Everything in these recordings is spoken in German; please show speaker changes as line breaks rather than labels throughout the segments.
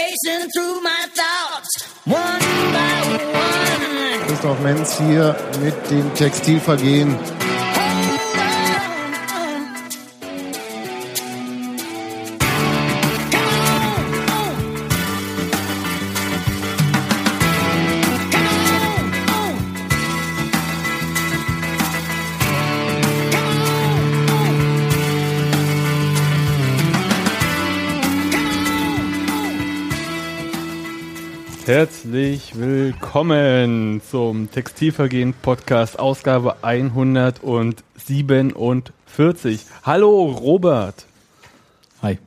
racing through my thoughts, one by one.
Christoph Menz hier mit dem Textilvergehen.
Willkommen zum Textilvergehen Podcast Ausgabe 147. Hallo Robert.
Hi.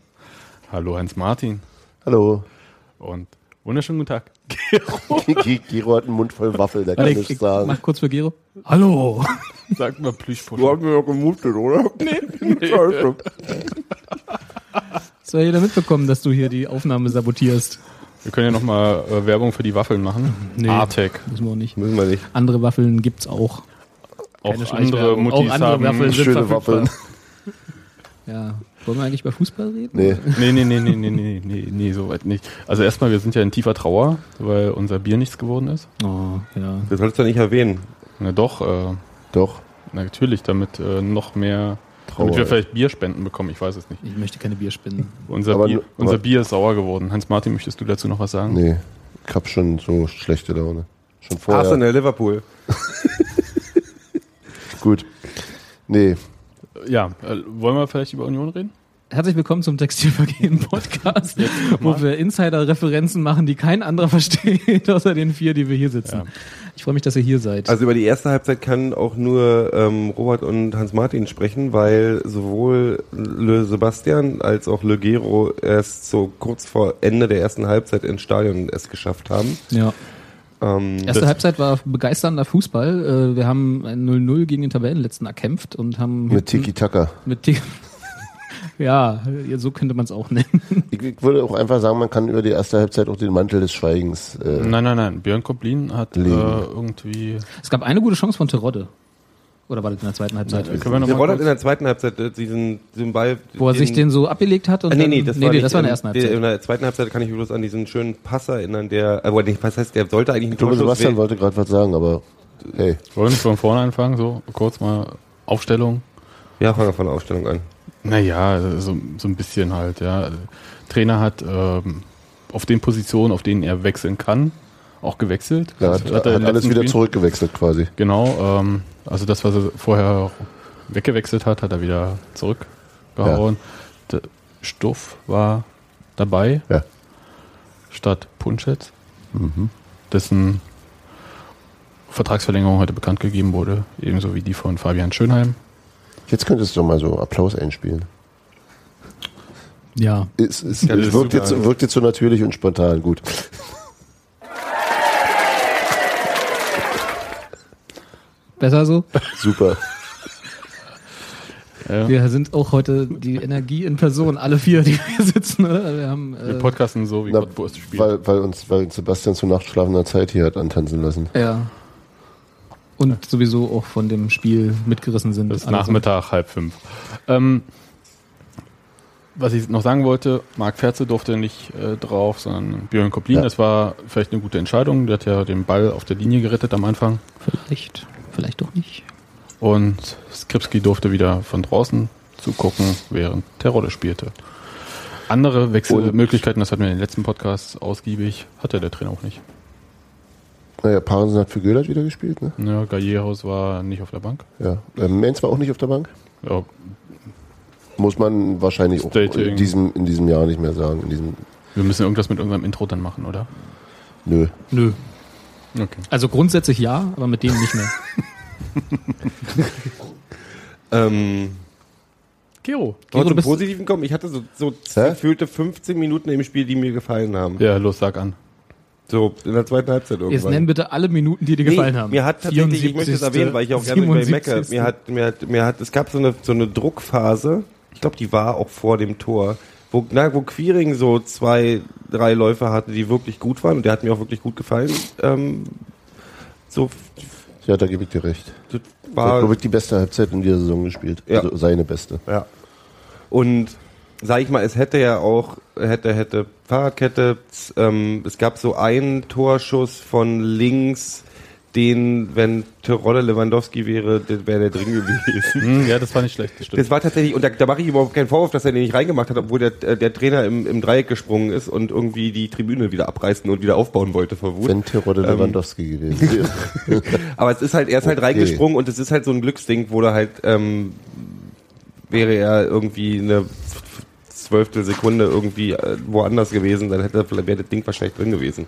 Hallo Hans Martin.
Hallo.
Und wunderschönen guten Tag.
Gero hat einen Mund voll Waffel, der kann
Ich,
nichts
ich
sagen.
mach kurz für Gero. Hallo.
Sagt mal Plüschfutter.
hast mir ja gemutet, oder? Nee.
Soll jeder mitbekommen, dass du hier die Aufnahme sabotierst?
Wir können ja nochmal äh, Werbung für die Waffeln machen.
Nee.
Artec.
Müssen wir auch nicht.
Müssen wir nicht.
Andere Waffeln gibt's auch.
Auch
Keine
andere
Schleichwerbung.
Muttis
Auch andere
haben...
Waffeln sind
Schöne. Waffeln.
Ja. Wollen wir eigentlich bei Fußball reden?
Nee.
Nee, nee, nee, nee, nee, nee, nee, nee, soweit nicht. Also erstmal, wir sind ja in tiefer Trauer, weil unser Bier nichts geworden ist.
Oh, ja.
Das sollst du nicht erwähnen.
Na doch, äh,
Doch.
natürlich, damit äh, noch mehr...
Trauer.
Damit wir vielleicht Bierspenden bekommen, ich weiß es nicht.
Ich möchte keine Bierspinnen.
Unser,
Aber
Bier, unser Bier ist sauer geworden. Hans-Martin, möchtest du dazu noch was sagen?
Nee. Ich hab schon so schlechte Laune. Schon vorher.
Arsenal, Liverpool.
Gut. Nee.
Ja, äh, wollen wir vielleicht über Union reden?
Herzlich willkommen zum Textilvergehen Podcast, wo wir Insider-Referenzen machen, die kein anderer versteht, außer den vier, die wir hier sitzen.
Ja.
Ich freue mich, dass ihr hier seid.
Also über die erste Halbzeit kann auch nur ähm, Robert und Hans-Martin sprechen, weil sowohl Le Sebastian als auch Le Gero erst so kurz vor Ende der ersten Halbzeit ins Stadion es geschafft haben.
ja.
Ähm,
Erste Halbzeit war begeisternder Fußball. Äh, Wir haben ein 0-0 gegen den Tabellenletzten erkämpft und haben
Mit Tiki-Taka.
mit Tiki Ja, so könnte man es auch nennen.
Ich, ich würde auch einfach sagen, man kann über die erste Halbzeit auch den Mantel des Schweigens. Äh,
Nein, nein, nein. Björn Koblin hat äh, irgendwie.
Es gab eine gute Chance von Terodde. Oder war das in der zweiten Halbzeit?
Können wir
hat
kurz-
in der zweiten Halbzeit äh, diesen, diesen Ball...
Wo er sich den so abgelegt hat und
Ah, nee,
dann,
nee, das
nee,
war,
nee, das war in der ersten Halbzeit.
In der zweiten Halbzeit kann ich mich bloß an diesen schönen Pass erinnern, der... Aber nicht, was heißt, der sollte eigentlich ein
ich glaube,
Torschuss
Sebastian wollte gerade was sagen, aber hey.
Wollen wir von vorne anfangen? So, kurz mal Aufstellung.
Ja, fangen wir von der Aufstellung an.
Naja, so, so ein bisschen halt, ja. Trainer hat ähm, auf den Positionen, auf denen er wechseln kann, auch gewechselt.
Er
Das
hat,
er
hat, alles wieder
Spielen-
zurückgewechselt quasi.
Genau, ähm, also das, was er vorher weggewechselt hat, hat er wieder zurückgehauen. Der Stuff war dabei,
Ja.
statt Punschetz, dessen Vertragsverlängerung heute bekannt gegeben wurde, ebenso wie die von Fabian Schönheim.
Jetzt könntest du doch mal so Applaus einspielen.
Ja.
Es, es,
Ja, das
es
ist
wirkt, jetzt, wirkt jetzt so natürlich und spontan. Gut.
Besser so?
Super.
Ja.
Wir sind auch heute die Energie in Person, alle vier, die hier sitzen. Oder? Wir haben
Wir
äh,
podcasten so, wie
Na,
Gott Wurst spielt.
weil, weil, uns, weil uns Sebastian zu nachtschlafender Zeit hier hat antanzen lassen.
ja. Und sowieso auch von dem Spiel mitgerissen sind.
Das ist Nachmittag, halb fünf. Ähm, was ich noch sagen wollte, Marc Ferze durfte nicht äh, drauf, sondern Björn Koplin.
Ja.
Das war vielleicht eine gute Entscheidung. Der hat ja den Ball auf der Linie gerettet am Anfang.
Vielleicht, vielleicht doch nicht.
Und Skripski durfte wieder von draußen zugucken, während Terodde spielte. Andere Wechselmöglichkeiten, das hatten wir in den letzten Podcasts ausgiebig, hatte der Trainer auch nicht.
Naja, Parensen hat für Gödert wieder gespielt, ne?
Ja, Gallieraus war nicht auf der Bank.
Ja. Ähm, Menz war auch nicht auf der Bank.
Ja,
Muss man wahrscheinlich auch
Stating.
in diesem, in diesem Jahr nicht mehr sagen. In diesem,
wir müssen irgendwas mit unserem Intro dann machen, oder?
nö.
Nö.
Okay.
Also grundsätzlich ja, aber mit dem nicht mehr.
Ähm,
Gero.
Du
zum
bist-
Positiven kommen. Ich hatte so, so gefühlte 15 Minuten im Spiel, die mir gefallen haben.
Ja, los, sag an.
So, in der zweiten Halbzeit
Jetzt
irgendwann.
nenn bitte alle Minuten, die dir gefallen
Nee,
haben.
Mir hat tatsächlich, ich möchte es
74.,
erwähnen, weil ich auch gerne über ihn mecke.
77..
Mir hat, mir hat, mir hat, es gab so eine, so eine Druckphase. Ich glaube, die war auch vor dem Tor, wo, na, wo Quiring so zwei, drei Läufe hatte, die wirklich gut waren und der hat mir auch wirklich gut gefallen. Ähm, so,
Ja, da gebe ich dir recht.
das
hat, glaube
war,
ich, die beste Halbzeit in dieser Saison gespielt.
Ja.
Also seine beste.
ja. Und sag ich mal, es hätte ja auch, hätte, hätte Fahrradkette, ähm, es gab so einen Torschuss von links, den, wenn Terodde Lewandowski wäre, der wäre der drin gewesen.
Hm, ja, das war nicht schlecht, das stimmt.
Das war tatsächlich, und da, da mache ich überhaupt keinen Vorwurf, dass er den nicht reingemacht hat, obwohl der, äh, der Trainer im, im Dreieck gesprungen ist und irgendwie die Tribüne wieder abreißen und wieder aufbauen wollte vor Wut.
Wenn Terodde
Ähm,
Lewandowski gewesen wäre.
Aber es ist halt, er ist halt
Okay.
reingesprungen und es ist halt so ein Glücksding, wo er halt, ähm, wäre er irgendwie eine zwölftel Sekunde irgendwie äh, woanders gewesen, dann hätte vielleicht wäre das Ding wahrscheinlich drin gewesen.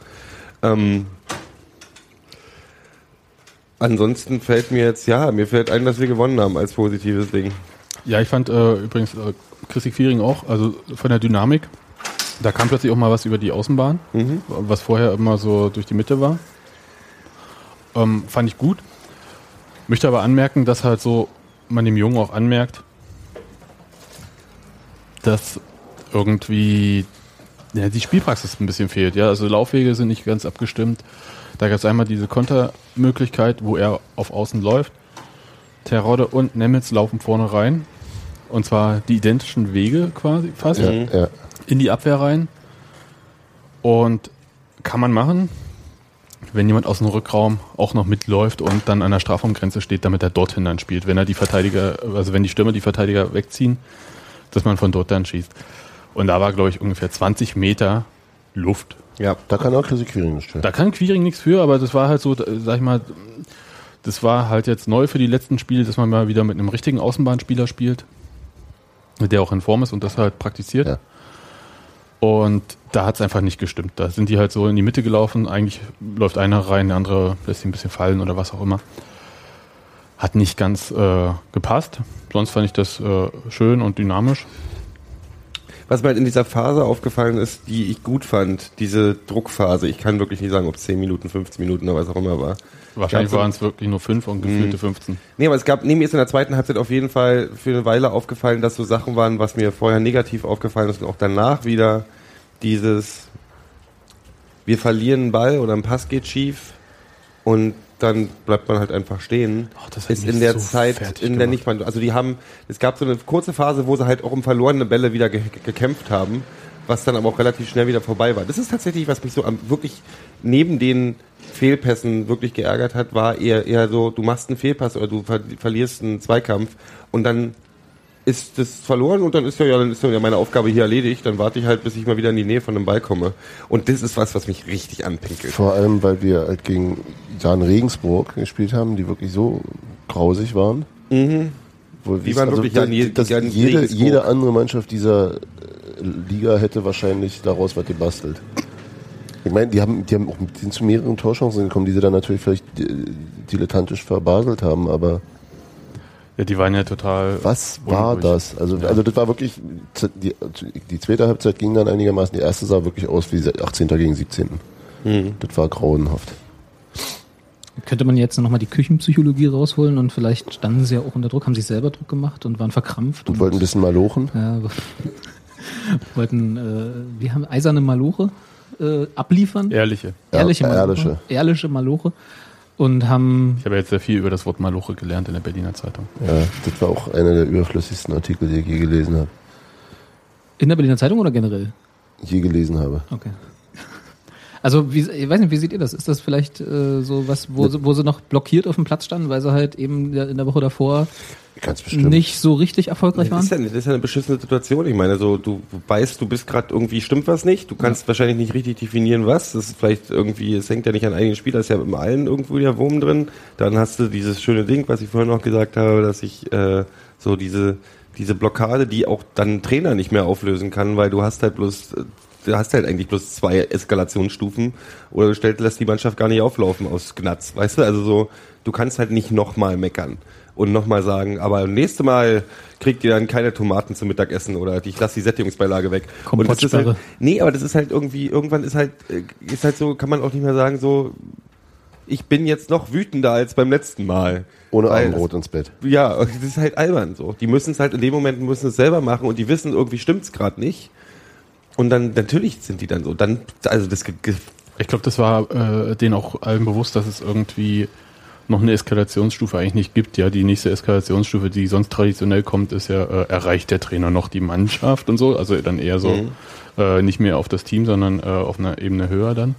Ähm, ansonsten fällt mir jetzt, ja, mir fällt ein, dass wir gewonnen haben als positives Ding.
Ja, ich fand äh, übrigens äh, Chrissy Quiring auch, also von der Dynamik, da kam plötzlich auch mal was über die Außenbahn, was vorher immer so durch die Mitte war. Ähm, fand ich gut. Möchte aber anmerken, dass halt so man dem Jungen auch anmerkt, dass irgendwie ja, die Spielpraxis ein bisschen fehlt. Ja, also Laufwege sind nicht ganz abgestimmt. Da gab es einmal diese Kontermöglichkeit, wo er auf Außen läuft. Terodde und Nemitz laufen vorne rein. Und zwar die identischen Wege quasi fast
ja, ja.
in die Abwehr rein. Und kann man machen, wenn jemand aus dem Rückraum auch noch mitläuft und dann an der Strafraumgrenze steht, damit er dorthin dann spielt. Wenn er die Verteidiger, also wenn die Stürmer die Verteidiger wegziehen, dass man von dort dann schießt. Und da war, glaube ich, ungefähr 20 Meter Luft.
Ja.
Da kann auch Quiring nicht für.
Da kann Quiring nichts für, aber das war halt so, sag ich mal, das war halt jetzt neu für die letzten Spiele, dass man mal wieder mit einem richtigen Außenbahnspieler spielt, der auch in Form ist und das halt praktiziert.
Ja.
Und da hat es einfach nicht gestimmt. Da sind die halt so in die Mitte gelaufen. Eigentlich läuft einer rein, der andere lässt sich ein bisschen fallen oder was auch immer. Hat nicht ganz äh, gepasst. Sonst fand ich das äh, schön und dynamisch.
Was mir halt in dieser Phase aufgefallen ist, die ich gut fand, diese Druckphase. Ich kann wirklich nicht sagen, ob es 10 Minuten, 15 Minuten oder was auch immer war.
Wahrscheinlich waren es wirklich nur fünf und gefühlte 15.
Nee, aber es gab, nee, mir ist in der zweiten Halbzeit auf jeden Fall für eine Weile aufgefallen, dass so Sachen waren, was mir vorher negativ aufgefallen ist und auch danach wieder dieses, wir verlieren einen Ball oder ein Pass geht schief und dann bleibt man halt einfach stehen.
Ach, das
ist in der
so
Zeit, in der
gemacht.
nicht mal, also die haben, es gab so eine kurze Phase, wo sie halt auch um verlorene Bälle wieder ge gekämpft haben, was dann aber auch relativ schnell wieder vorbei war. Das ist tatsächlich, was mich so am, wirklich neben den Fehlpässen wirklich geärgert hat, war eher, eher so, du machst einen Fehlpass oder du ver verlierst einen Zweikampf und dann ist das verloren und dann ist ja, dann ist ja meine Aufgabe hier erledigt. Dann warte ich halt, bis ich mal wieder in die Nähe von einem Ball komme. Und das ist was, was mich richtig anpinkelt.
Vor allem, weil wir halt gegen Jan Regensburg gespielt haben, die wirklich so grausig waren.
Mhm.
Wo
Die waren wirklich
das,
Jan Je-
das,
Jan
jede,
Regensburg.
jede andere Mannschaft dieser äh, Liga hätte wahrscheinlich daraus was gebastelt. Ich meine, die haben, die haben auch mit, sind zu mehreren Torchancen gekommen, die sie dann natürlich vielleicht äh, dilettantisch verbaselt haben, aber
Ja, die waren ja total.
was war das? Also, also das war wirklich, die, die zweite Halbzeit ging dann einigermaßen, die erste sah wirklich aus wie 18. gegen 17.
Mhm.
Das war grauenhaft.
Könnte man jetzt nochmal die Küchenpsychologie rausholen und vielleicht standen sie ja auch unter Druck, haben sich selber Druck gemacht und waren verkrampft.
Und wollten ein bisschen mal lochen.
ja, wollten, äh, wir haben eiserne Maloche äh, abliefern.
Ehrliche.
Ehrliche
Ja,
Maloche.
ehrliche.
Ehrliche Maloche. Und haben,
Ich habe jetzt sehr viel über das Wort Maloche gelernt in der Berliner Zeitung.
Ja, das war auch einer der überflüssigsten Artikel, die ich je gelesen habe.
in der Berliner Zeitung oder generell?
Je gelesen habe.
Okay. Also, wie, ich weiß nicht, wie seht ihr das? Ist das vielleicht äh, so was, wo, sie, wo sie noch blockiert auf dem Platz standen, weil sie halt eben in der Woche davor
Ganz bestimmt.
nicht so richtig erfolgreich
Das ist,
waren?
ja, das ist ja eine beschissene Situation. Ich meine, so du weißt, du bist gerade irgendwie stimmt was nicht. Du kannst wahrscheinlich nicht richtig definieren, was. Das ist vielleicht irgendwie, es hängt ja nicht an einigen Spielern, ist ja im allen irgendwo der Wurm drin. Dann hast du dieses schöne Ding, was ich vorhin noch gesagt habe, dass ich äh, so diese diese Blockade, die auch dann Trainer nicht mehr auflösen kann, weil du hast halt bloß äh, du hast halt eigentlich bloß zwei Eskalationsstufen oder du stellst, lässt die Mannschaft gar nicht auflaufen aus Gnatz, weißt du? Also so, du kannst halt nicht nochmal meckern und nochmal sagen, aber nächste Mal kriegt ihr dann keine Tomaten zum Mittagessen oder ich lasse die Sättigungsbeilage weg. Und das ist halt, nee, aber das ist halt irgendwie, irgendwann ist halt, äh, ist halt so, kann man auch nicht mehr sagen, so, ich bin jetzt noch wütender als beim letzten Mal.
Ohne Abendbrot ins Bett.
ja, das ist halt albern so. Die müssen es halt in dem Moment müssen es selber machen und die wissen irgendwie stimmt's gerade nicht. Und dann natürlich sind die dann so. Dann also das
Ich glaube, das war äh, denen auch allen bewusst, dass es irgendwie noch eine Eskalationsstufe eigentlich nicht gibt. Ja, die nächste Eskalationsstufe, die sonst traditionell kommt, ist ja, äh, erreicht der Trainer noch die Mannschaft und so. Also dann eher so
Mhm.
äh, nicht mehr auf das Team, sondern äh, auf einer Ebene höher dann.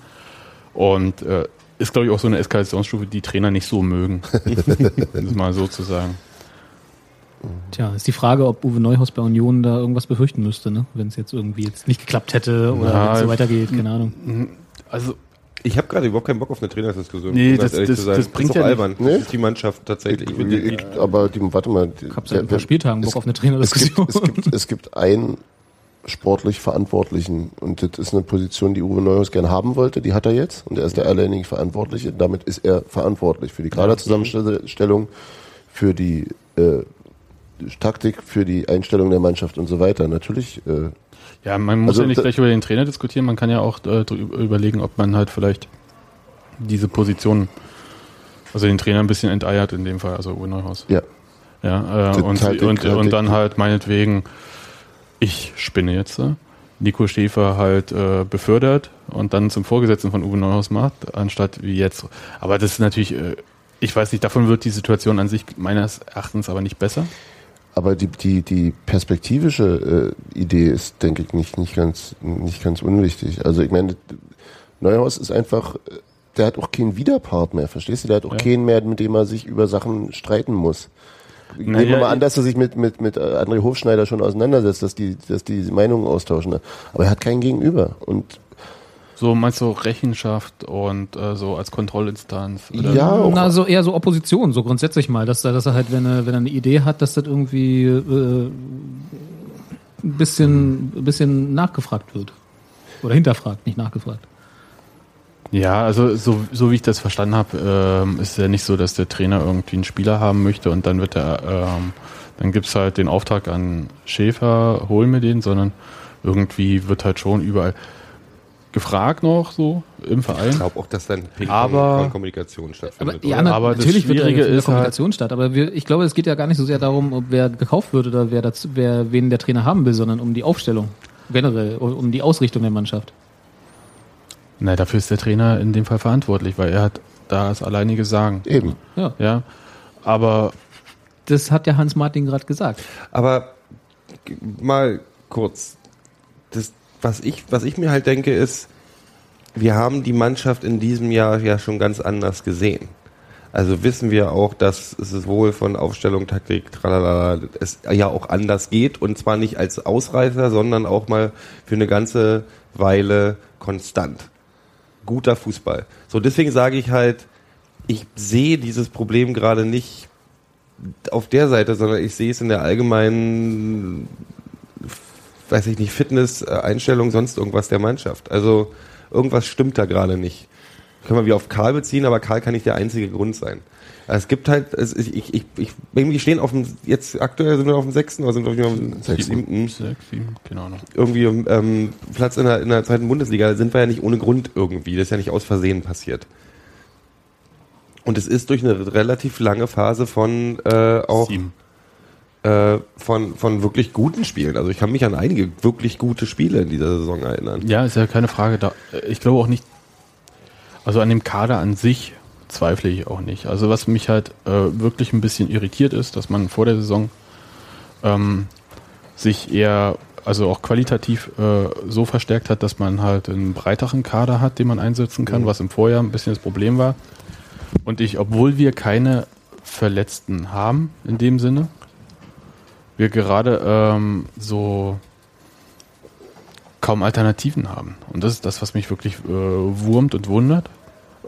Und äh, ist, glaube ich, auch so eine Eskalationsstufe, die Trainer nicht so mögen. mal so zu sagen.
Tja, ist die Frage, ob Uwe Neuhaus bei Union da irgendwas befürchten müsste, ne? wenn es jetzt irgendwie jetzt nicht geklappt hätte oder es so weitergeht, keine Ahnung.
Also
Ich habe gerade überhaupt keinen Bock auf eine Trainersdiskussion.
Nee,
um
das- das-
sein.
das bringt
ist doch
ja nicht-
albern.
Nee?
Das ist die Mannschaft tatsächlich. Ich die, die,
aber die, warte mal. Die,
Ich habe seit ein paar Spieltagen Bock
es-
auf eine
es gibt,
Trainerdiskussion.
es, gibt, es gibt einen sportlich Verantwortlichen und das ist eine Position, die Uwe Neuhaus gern haben wollte, die hat er jetzt und er ist der alleinige Verantwortliche. Damit ist er verantwortlich für die Kaderzusammenstellung, für die äh, Taktik, für die Einstellung der Mannschaft und so weiter. Natürlich, äh,
Ja, man muss
Also
ja nicht gleich über den Trainer diskutieren, man kann ja auch äh, überlegen, ob man halt vielleicht diese Position, also den Trainer ein bisschen enteiert in dem Fall, also Uwe Neuhaus.
ja.
Ja, äh, und,
Taktik-
und, und
Taktik-
dann halt meinetwegen, ich spinne jetzt, äh, Nico Schäfer halt äh, befördert und dann zum Vorgesetzten von Uwe Neuhaus macht, anstatt wie jetzt. Aber das ist natürlich, äh, ich weiß nicht, davon wird die Situation an sich meines Erachtens aber nicht besser.
Aber die, die, die perspektivische äh, Idee ist, denke ich, nicht, nicht, ganz, nicht ganz unwichtig. Also ich meine, Neuhaus ist einfach, der hat auch keinen Widerpart mehr, verstehst du? Der hat auch
Ja.
keinen mehr, mit dem er sich über Sachen streiten muss. Ich
Naja,
nehme mal an, dass er sich mit, mit, mit äh, André Hofschneider schon auseinandersetzt, dass die, dass die Meinungen austauschen. Aber er hat keinen Gegenüber. Und
So meinst du Rechenschaft und äh, so als Kontrollinstanz? Oder?
ja, auch,
Na, so eher so Opposition, so grundsätzlich mal, dass, er- dass er halt, wenn er, wenn er eine Idee hat, dass das irgendwie äh, ein bisschen, ein bisschen nachgefragt wird. Oder hinterfragt, nicht nachgefragt.
Ja, also so, so wie ich das verstanden habe, ähm, ist es ja nicht so, dass der Trainer irgendwie einen Spieler haben möchte und dann wird er, ähm, dann gibt's halt den Auftrag an Schäfer, hol mir den, sondern irgendwie wird halt schon überall gefragt noch so im
ich
Verein.
glaube auch, dass dann
Aber-
von Kommunikation stattfindet.
Aber, ja, na,
Aber
natürlich wird
Schwierige ist halt-
Kommunikation statt, aber wir, ich glaube, es geht ja gar nicht so sehr darum, ob wer gekauft wird oder wer, dazu, wer wen der Trainer haben will, sondern um die Aufstellung generell, um um die Ausrichtung der Mannschaft.
Na, dafür ist der Trainer in dem Fall verantwortlich, weil er hat da das alleinige Sagen.
eben.
Ja,
Ja, aber
das hat ja Hans Martin gerade gesagt.
Aber mal kurz. Das, was, ich, was ich mir halt denke, ist, wir haben die Mannschaft in diesem Jahr ja schon ganz anders gesehen. Also wissen wir auch, dass es sowohl von Aufstellung, Taktik, tralala, es ja auch anders geht und zwar nicht als Ausreißer, sondern auch mal für eine ganze Weile konstant. Guter Fußball. So, deswegen sage ich halt, ich sehe dieses Problem gerade nicht auf der Seite, sondern ich sehe es in der allgemeinen, weiß ich nicht, Fitness, äh, Einstellung, sonst irgendwas der Mannschaft. Also irgendwas stimmt da gerade nicht. Können wir wieder auf Karl beziehen, aber Karl kann nicht der einzige Grund sein. Es gibt halt, es, ich, ich, ich, ich, irgendwie stehen auf dem, jetzt aktuell sind wir auf dem sechsten oder sind wir auf dem siebten,
sechs, sieben, genau noch.
irgendwie ähm, Platz in der, in der zweiten Bundesliga sind wir ja nicht ohne Grund irgendwie. Das ist ja nicht aus Versehen passiert. Und es ist durch eine relativ lange Phase von äh, auch
Sieben.
Äh, von, von wirklich guten Spielen. Also ich kann mich an einige wirklich gute Spiele in dieser Saison erinnern.
Ja, ist ja keine Frage. Da, ich glaube auch nicht, also an dem Kader an sich zweifle ich auch nicht. Also was mich halt äh, wirklich ein bisschen irritiert ist, dass man vor der Saison ähm, sich eher, also auch qualitativ äh, so verstärkt hat, dass man halt einen breiteren Kader hat, den man einsetzen kann, was im Vorjahr ein bisschen das Problem war. Und ich, obwohl wir keine Verletzten haben in dem Sinne, wir gerade ähm, so kaum Alternativen haben. Und das ist das, was mich wirklich äh, wurmt und wundert.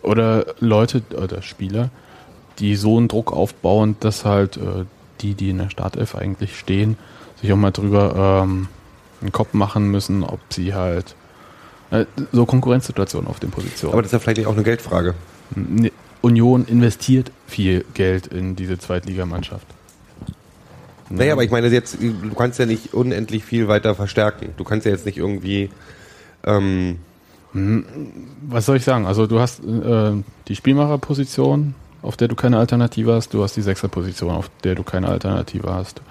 Oder Leute oder Spieler, die so einen Druck aufbauen, dass halt äh, die, die in der Startelf eigentlich stehen, sich auch mal drüber ähm, einen Kopf machen müssen, ob sie halt äh, so Konkurrenzsituationen auf den Positionen.
Aber das ist ja vielleicht auch eine Geldfrage.
Ne, Union investiert viel Geld in diese Zweitligamannschaft.
Naja, aber ich meine jetzt, du kannst ja nicht unendlich viel weiter verstärken. Du kannst ja jetzt nicht irgendwie ähm,
Was soll ich sagen? Also du hast äh, die Spielmacherposition, auf der du keine Alternative hast. Du hast die Sechserposition, auf der du keine Alternative hast.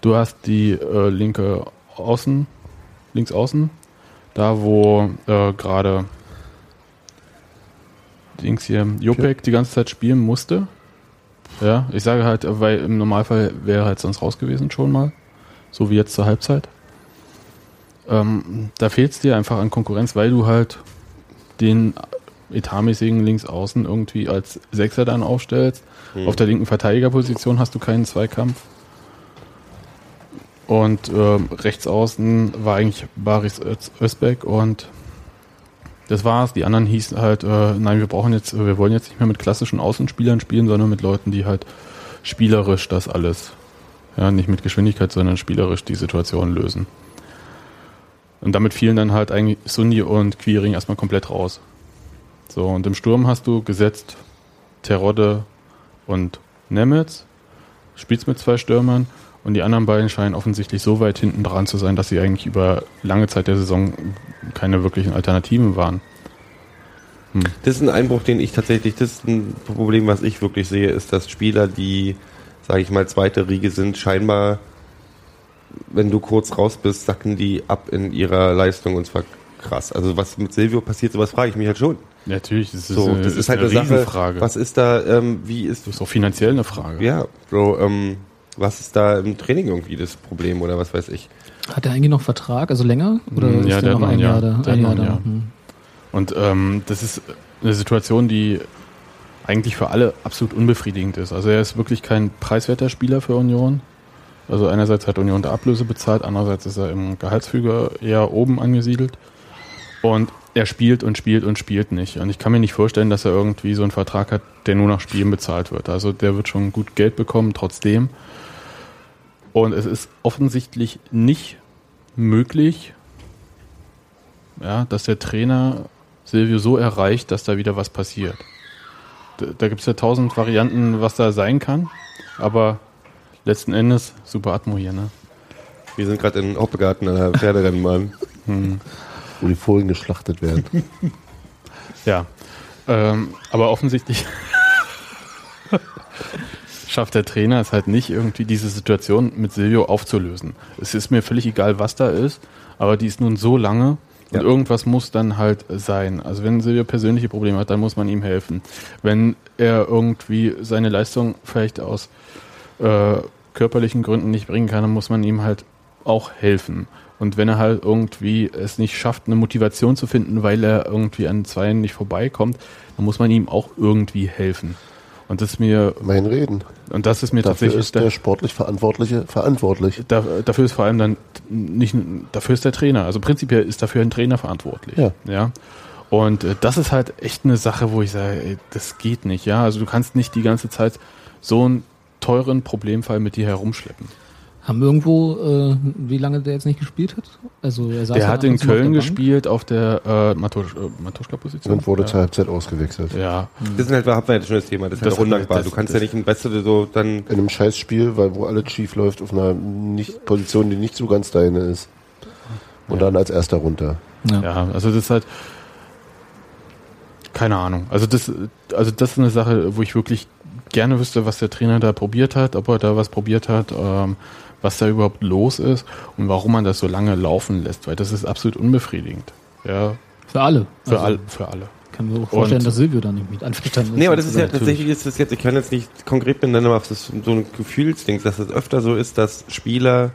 Du hast die äh, linke Außen, links außen, da wo äh, gerade Dings hier, Jopek die ganze Zeit spielen musste. Ja, ich sage halt, weil im Normalfall wäre halt sonst raus gewesen schon mal. So wie jetzt zur Halbzeit. Ähm, da fehlt es dir einfach an Konkurrenz, weil du halt den etatmäßigen Linksaußen irgendwie als Sechser dann aufstellst. Auf der linken Verteidigerposition hast du keinen Zweikampf. Und ähm, rechts außen war eigentlich Baris Öz- Özbek und das war's. Die anderen hießen halt, äh, nein, wir brauchen jetzt, wir wollen jetzt nicht mehr mit klassischen Außenspielern spielen, sondern mit Leuten, die halt spielerisch das alles, ja, nicht mit Geschwindigkeit, sondern spielerisch die Situation lösen. Und damit fielen dann halt eigentlich Sundi und Quiring erstmal komplett raus. So, und im Sturm hast du gesetzt Terodde und Nemetz, spielst mit zwei Stürmern und die anderen beiden scheinen offensichtlich so weit hinten dran zu sein, dass sie eigentlich über lange Zeit der Saison keine wirklichen Alternativen waren.
Das ist ein Einbruch, den ich tatsächlich, das ist ein Problem, was ich wirklich sehe, ist, dass Spieler, die, sage ich mal, zweite Riege sind, scheinbar, wenn du kurz raus bist, sacken die ab in ihrer Leistung und zwar krass. Also was mit Silvio passiert, sowas frage ich mich halt schon.
Natürlich, das ist,
So,
eine,
das ist, halt eine, Sache.
Riesenfrage.
Was ist da, ähm, wie ist,
das ist auch finanziell eine Frage.
ja, Bro, ähm, was ist da im Training irgendwie das Problem oder was weiß ich?
Hat er eigentlich noch Vertrag, also länger? Oder
Mm,
ist
ja,
der
der
noch
hat noch
ein Jahr
Jahr.
da? Ein Jahr da.
Jahr.
Hm.
Und ähm, das ist eine Situation, die eigentlich für alle absolut unbefriedigend ist. Also er ist wirklich kein preiswerter Spieler für Union. Also einerseits hat Union der Ablöse bezahlt, andererseits ist er im Gehaltsfüge eher oben angesiedelt. Und er spielt und spielt und spielt nicht. Und ich kann mir nicht vorstellen, dass er irgendwie so einen Vertrag hat, der nur nach Spielen bezahlt wird. Also der wird schon gut Geld bekommen, trotzdem. Und es ist offensichtlich nicht möglich, ja, dass der Trainer Silvio so erreicht, dass da wieder was passiert. Da, da gibt es ja tausend Varianten, was da sein kann, aber letzten Endes super Atmo hier, ne?
Wir sind gerade in Hoppegarten an der Pferderennbahn.
Wo die Fohlen geschlachtet werden.
Ja. Ähm, aber offensichtlich schafft der Trainer es halt nicht, irgendwie diese Situation mit Silvio aufzulösen. Es ist mir völlig egal, was da ist, aber die ist nun so lange und
Ja.
irgendwas muss dann halt sein. Also wenn Silvio persönliche Probleme hat, dann muss man ihm helfen. Wenn er irgendwie seine Leistung vielleicht aus äh, körperlichen Gründen nicht bringen kann, dann muss man ihm halt auch helfen. Und wenn er halt irgendwie es nicht schafft, eine Motivation zu finden, weil er irgendwie an Zweien nicht vorbeikommt, dann muss man ihm auch irgendwie helfen. Und das ist mir,
Mein Reden.
und das ist mir
Dafür
tatsächlich,
ist der sportlich Verantwortliche verantwortlich.
da, dafür ist vor allem dann nicht, dafür ist der Trainer. Also prinzipiell ist dafür ein Trainer verantwortlich.
Ja.
ja? Und äh, das ist halt echt eine Sache, wo ich sage, ey, das geht nicht. Ja, also du kannst nicht die ganze Zeit so einen teuren Problemfall mit dir herumschleppen.
Haben wir irgendwo, äh, wie lange der jetzt nicht gespielt hat? Also er saß
Der hat in Köln gespielt auf der äh, Matusch, äh, Matuschka-Position.
Und wurde
ja.
zur Halbzeit ausgewechselt.
Ja,
Das ist halt, haben wir ja schon das Thema, das ist halt
Das hat-
undankbar.
das-
Du kannst ja nicht ein Beste so dann,
In einem Scheißspiel, weil wo alles schief läuft, auf einer nicht Position, die nicht so ganz deine ist. Und
Ja.
dann als erster runter.
Ja.
ja, also das ist halt keine Ahnung. Also das, also das ist eine Sache, wo ich wirklich gerne wüsste, was der Trainer da probiert hat, ob er da was probiert hat, ähm, was da überhaupt los ist und warum man das so lange laufen lässt, weil das ist absolut unbefriedigend. Ja,
Für alle.
für,
Also,
all, für alle.
Kann mir auch vorstellen,
Und-
dass Silvio da nicht mit einverstanden ist.
Nee, aber das ist ja
natürlich.
tatsächlich ist das jetzt, ich kann jetzt nicht konkret benennen, aber das ist so ein Gefühlsding, dass es öfter so ist, dass Spieler,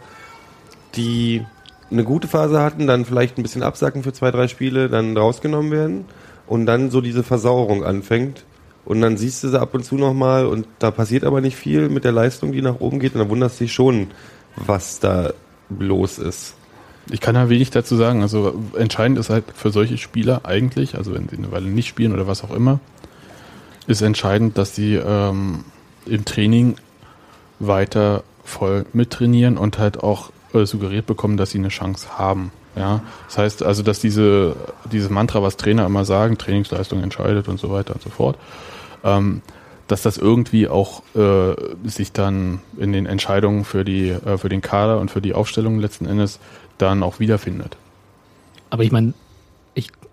die eine gute Phase hatten, dann vielleicht ein bisschen absacken für zwei, drei Spiele, dann rausgenommen werden und dann so diese Versauerung anfängt. Und dann siehst du sie ab und zu nochmal und da passiert aber nicht viel mit der Leistung, die nach oben geht und dann wunderst du dich schon, was da los ist.
Ich kann da wenig dazu sagen. Also entscheidend ist halt für solche Spieler eigentlich, also wenn sie eine Weile nicht spielen oder was auch immer, ist entscheidend, dass sie ähm, im Training weiter voll mittrainieren und halt auch äh, suggeriert bekommen, dass sie eine Chance haben. Ja, das heißt also, dass diese dieses Mantra, was Trainer immer sagen, Trainingsleistung entscheidet und so weiter und so fort, ähm, dass das irgendwie auch äh, sich dann in den Entscheidungen für die äh, für den Kader und für die Aufstellung letzten Endes dann auch wiederfindet.
Aber ich meine,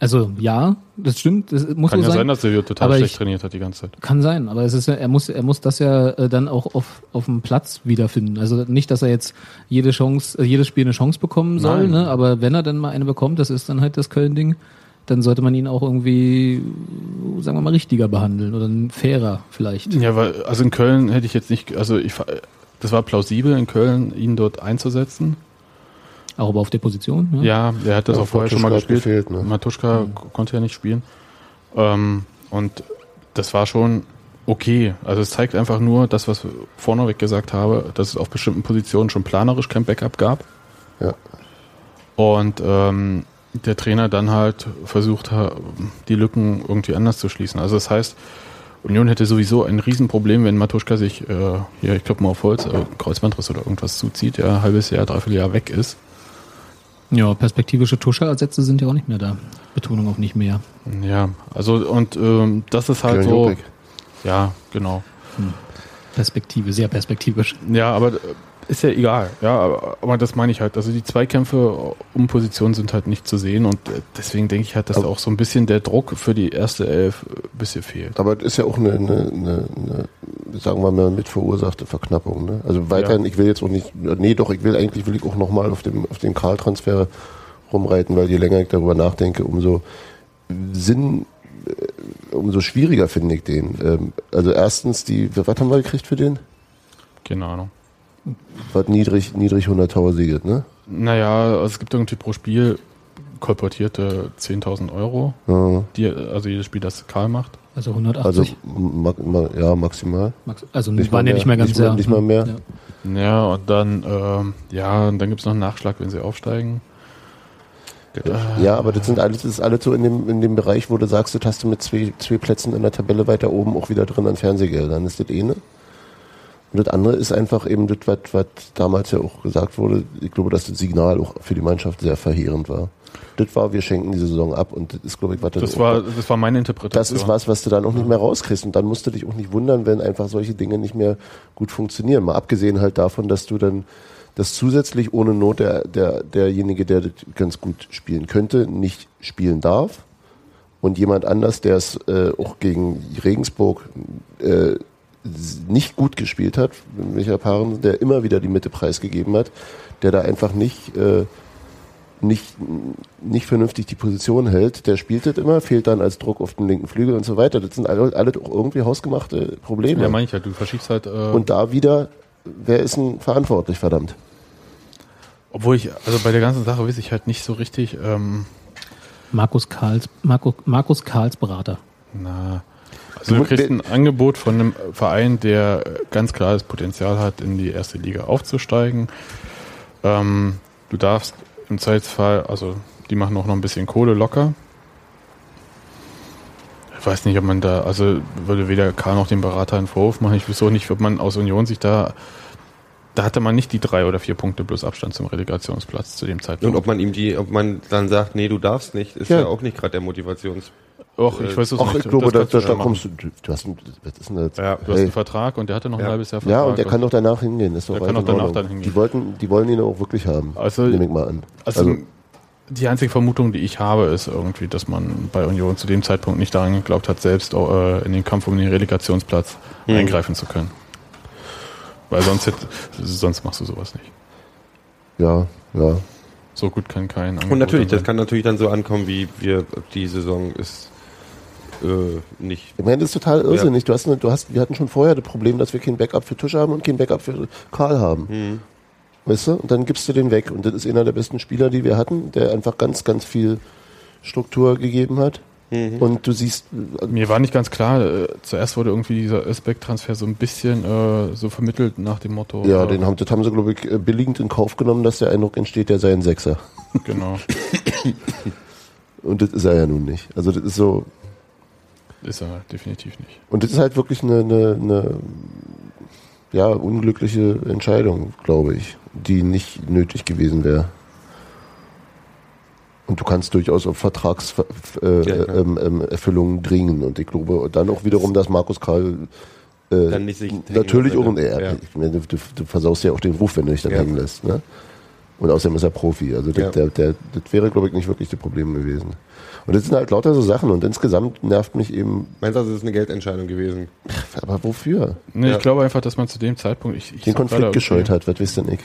also ja, das stimmt, das muss
Kann
so
ja
sein.
sein, dass Silvio total
Aber
schlecht
ich-
trainiert hat die ganze Zeit.
Kann sein, aber es ist ja, er muss, er muss das ja äh, dann auch auf, auf dem Platz wiederfinden. Also nicht, dass er jetzt jede Chance, äh, jedes Spiel eine Chance bekommen soll,
Nein.
ne? aber wenn er dann mal eine bekommt, das ist dann halt das Köln-Ding, dann sollte man ihn auch irgendwie, sagen wir mal, richtiger behandeln oder fairer vielleicht.
Ja, weil, also in Köln hätte ich jetzt nicht, also ich, das war plausibel in Köln, ihn dort einzusetzen.
Auch aber auf der Position. Ja.
Ja, er hat das
Ja,
auch vorher schon mal
Matuschka
gespielt.
gefehlt, ne?
Matuschka k- konnte ja nicht spielen. Ähm, und das war schon okay. Also es zeigt einfach nur das, was ich vorneweg gesagt habe, dass es auf bestimmten Positionen schon planerisch kein Backup gab.
Ja.
Und ähm, der Trainer dann halt versucht hat, die Lücken irgendwie anders zu schließen. Also das heißt, Union hätte sowieso ein Riesenproblem, wenn Matuschka sich, äh, ja, ich glaube mal auf Holz, äh, Kreuzbandriss oder irgendwas zuzieht, ja, ein halbes Jahr, dreiviertel Jahr weg ist.
Ja, perspektivische Tuscher-Ersätze sind ja auch nicht mehr da. Betonung auf nicht mehr.
Ja, also und ähm, das ist halt
Köln
so.
Jopek.
Ja, genau.
Perspektive, sehr perspektivisch.
Ja, aber äh, ist ja egal. Ja, aber, aber das meine ich halt. Also die Zweikämpfe um Position sind halt nicht zu sehen und äh, deswegen denke ich halt, dass da auch so ein bisschen der Druck für die erste Elf äh, ein bisschen fehlt.
Aber es ist ja auch eine, eine, eine, eine sagen wir mal, mit verursachte Verknappung. Ne? Also weiterhin, ich will jetzt auch nicht, nee, doch, ich will eigentlich, will ich auch nochmal auf, dem, auf den Karl-Transfer rumreiten, weil je länger ich darüber nachdenke, umso Sinn, äh, umso schwieriger finde ich den. Ähm, also erstens, die, was haben wir gekriegt für den?
Keine Ahnung.
Was niedrig, niedrig 100.000 ne?
Naja, also es gibt irgendwie pro Spiel kolportierte 10.000 Euro,
Ja,
die, also jedes Spiel, das Karl macht.
Also
also,
180.
ma, ma, ja, maximal.
Max- also
nicht
waren
mal
ja nicht mehr
mehr.
ganz
Nicht
sehr-
nicht mal mehr.
Ja.
Ja, und dann, ähm, ja, und dann gibt es noch einen Nachschlag, wenn sie aufsteigen.
Ja, aber das sind alles, das ist alles so in dem, in dem Bereich, wo du sagst, das hast du mit zwei, zwei Plätzen in der Tabelle weiter oben auch wieder drin an Fernsehgeldern. Ist das eine. Und das andere ist einfach eben das, was, was damals ja auch gesagt wurde. Ich glaube, dass das Signal auch für die Mannschaft sehr verheerend war. Das war, wir schenken die Saison ab und das ist, glaube ich, was
Das
auch
war, das war meine Interpretation.
das ist was, was du dann auch nicht mehr rauskriegst. Und dann musst du dich auch nicht wundern, wenn einfach solche Dinge nicht mehr gut funktionieren. Mal abgesehen halt davon, dass du dann das zusätzlich ohne Not der, der, derjenige, der das ganz gut spielen könnte, nicht spielen darf. Und jemand anders, der es äh, auch gegen Regensburg äh, nicht gut gespielt hat, Michael Paaren, der immer wieder die Mitte preisgegeben hat, der da einfach nicht äh, nicht, nicht vernünftig die Position hält, der spielt das immer, fehlt dann als Druck auf den linken Flügel und so weiter. Das sind alle, alle auch irgendwie hausgemachte Probleme.
ja, meine ich halt, du verschiebst halt. Äh,
und da wieder, wer ist denn verantwortlich, verdammt?
obwohl ich, also bei der ganzen Sache weiß ich halt nicht so richtig, ähm,
Markus Karls, Marco, Markus Karls Berater.
na. Also du kriegst ein Angebot von einem Verein, der ganz klar das Potenzial hat, in die erste Liga aufzusteigen. Ähm, du darfst im Zweifelsfall, also die machen auch noch ein bisschen Kohle locker. Ich weiß nicht, ob man da, also würde weder Karl noch dem Berater einen Vorwurf machen. Ich wüsste auch nicht, ob man aus Union sich da, da hatte man nicht die drei oder vier Punkte plus Abstand zum Relegationsplatz zu dem Zeitpunkt.
Und ob man ihm die, ob man dann sagt, nee, du darfst nicht, ist ja,
Ja.
auch nicht gerade der Motivations.
Och, ich weiß es
Ach,
nicht.
ich glaube, da,
du
da, da
schon
kommst du, du, hast, ein- was ist denn das?
Ja,
Du hast einen Vertrag und der hatte noch ein
Ja.
halbes Jahr Vertrag.
Ja, und der kann doch danach hingehen. Ist doch
Der kann doch danach dann hingehen.
Die wollten, die wollen ihn auch wirklich haben.
Also-
nehme ich mal an.
Also, die einzige Vermutung, die ich habe, ist irgendwie, dass man bei Union zu dem Zeitpunkt nicht daran geglaubt hat, selbst äh, in den Kampf um den Relegationsplatz
Hm.
eingreifen zu können. Weil sonst, hätt, sonst machst du sowas nicht.
ja, ja.
So gut kann kein Angebot
Und natürlich, das kann natürlich dann so ankommen, wie wir die Saison ist äh, nicht.
Ich meine, das ist total irrsinnig. Du hast, eine, du hast, wir hatten schon vorher das Problem, dass wir kein Backup für Tisch haben und kein Backup für Karl haben.
Mhm.
Weißt du? Und dann gibst du den weg. Und das ist einer der besten Spieler, die wir hatten, der einfach ganz, ganz viel Struktur gegeben hat.
Mhm.
Und du siehst,
Mir war nicht ganz klar, äh, zuerst wurde irgendwie dieser Özbeck-Transfer so ein bisschen äh, so vermittelt nach dem Motto.
ja,
äh,
den haben, das haben sie, glaube ich, äh, billigend in Kauf genommen, dass der Eindruck entsteht, der sei ein Sechser.
Genau,
Und das ist er ja nun nicht. Also das ist so,
ist er definitiv nicht.
und das ist halt wirklich eine, eine, eine ja, unglückliche Entscheidung, glaube ich, die nicht nötig gewesen wäre. Und du kannst durchaus auf Vertragserfüllungen äh,
Ja, klar.
ähm, ähm, dringen. Und ich glaube dann auch wiederum, dass Markus Karl äh,
Dann nicht sich hängen
natürlich auch, äh,
ja.
meine, du, du versaust ja auch den Ruf, wenn du dich dann
Ja.
hängen lässt. Ne? Und außerdem ist er Profi. Also das,
Ja.
der, der, das wäre, glaube ich, nicht wirklich das Problem gewesen. Und das sind halt lauter so Sachen. Und insgesamt nervt mich eben,
Meinst du, das ist eine Geldentscheidung gewesen?
aber wofür?
Nee,
Ja.
ich glaube einfach, dass man zu dem Zeitpunkt. Ich, ich
Den Konflikt
gerade,
gescheut
okay.
hat, was wisst denn ich?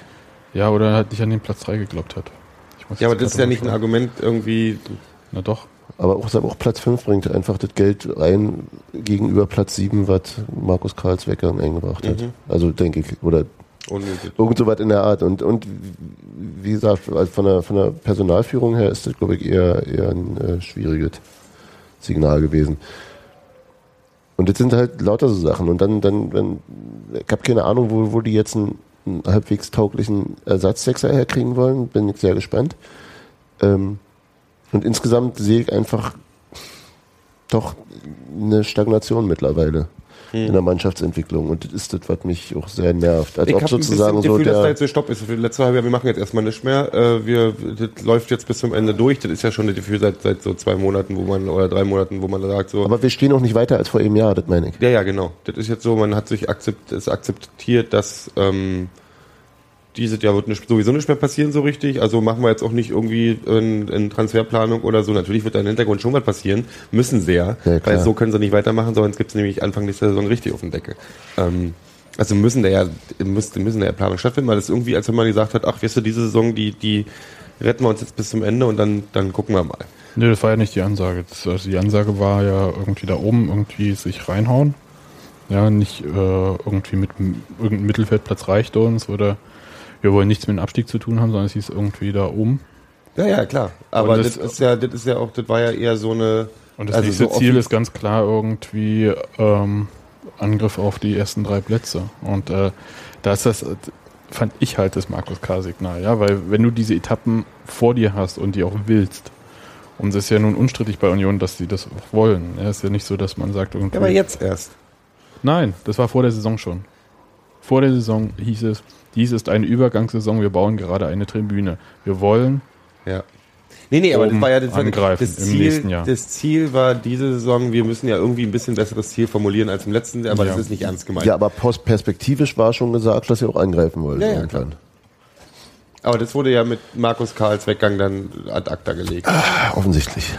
Ja, oder halt nicht an den Platz 3 geglaubt hat. Ich muss
Ja, aber das ist ja nicht ein Argument irgendwie.
Na doch.
Aber auch, auch Platz 5 bringt einfach das Geld rein gegenüber Platz 7, was Markus Karls Weggang eingebracht hat. Also denke ich, oder
Unnötig.
irgend so was in der Art. Und, und wie gesagt, also von der, von der Personalführung her ist das, glaube ich, eher, eher ein äh, schwieriges Signal gewesen. Und das sind halt lauter so Sachen. Und dann, dann, wenn, ich habe keine Ahnung, wo, wo die jetzt einen, einen halbwegs tauglichen Ersatzsechser herkriegen wollen. Bin ich sehr gespannt. Ähm, und insgesamt sehe ich einfach doch eine Stagnation mittlerweile in der Mannschaftsentwicklung. Und das ist das, was mich auch sehr nervt. Als
Ich
ob
habe
sozusagen so
Gefühl, dass da
der.
jetzt so Stopp ist. Für das letzte halbe Jahr, wir machen jetzt erstmal nichts mehr. Äh, wir, das läuft jetzt bis zum Ende durch. Das ist ja schon das Gefühl seit, seit so zwei Monaten, wo man, oder drei Monaten, wo man sagt so,
Aber wir stehen auch nicht weiter als vor einem Jahr, das meine ich.
Ja, ja, genau. Das ist jetzt so, man hat sich akzept, es akzeptiert, dass ähm, dieses Jahr wird nicht, sowieso nicht mehr passieren so richtig. Also machen wir jetzt auch nicht irgendwie in, in Transferplanung oder so. Natürlich wird da im Hintergrund schon was passieren. Müssen sie ja.
Ja,
weil so können sie nicht weitermachen, sondern es gibt nämlich Anfang nächster Saison richtig auf den Deckel. Ähm, also müssen da ja, müssen, müssen da ja Planung stattfinden, weil das ist irgendwie, als wenn man gesagt hat, ach, weißt du, diese Saison, die, die retten wir uns jetzt bis zum Ende und dann, dann gucken wir mal.
Nö, das war ja nicht die Ansage. Das, also die Ansage war ja irgendwie da oben irgendwie sich reinhauen. Ja, nicht äh, irgendwie mit irgendeinem Mittelfeldplatz reicht uns oder wir wollen nichts mit dem Abstieg zu tun haben, sondern es hieß irgendwie da oben.
Ja, ja, klar. Aber das,
das-
ist ja, das ist ja auch, das war ja eher so eine.
Und das
also
nächste
so
Ziel ist ganz klar irgendwie ähm, Angriff auf die ersten drei Plätze. Und äh, da ist das, fand ich halt das Markus K-Signal, ja, weil wenn du diese Etappen vor dir hast und die auch willst, und es ist ja nun unstrittig bei Union, dass sie das auch wollen. Ja, ist ja nicht so, dass man sagt irgendwie.
Ja, aber jetzt erst.
Nein, das war vor der Saison schon. Vor der Saison hieß es, dies ist eine Übergangssaison, wir bauen gerade eine Tribüne. Wir wollen
Ja. Nee, nee, aber das
Oben
war ja das,
angreifen
das
im
Ziel.
nächsten Jahr.
Das Ziel war diese Saison, wir müssen ja irgendwie ein bisschen besseres Ziel formulieren als im letzten Jahr, aber
Ja.
das ist nicht ernst gemeint.
Ja, aber perspektivisch war schon gesagt, dass sie auch angreifen wollen.
Ja, ja. Aber das wurde ja mit Markus Karls Weggang dann ad acta gelegt.
Ah, Offensichtlich.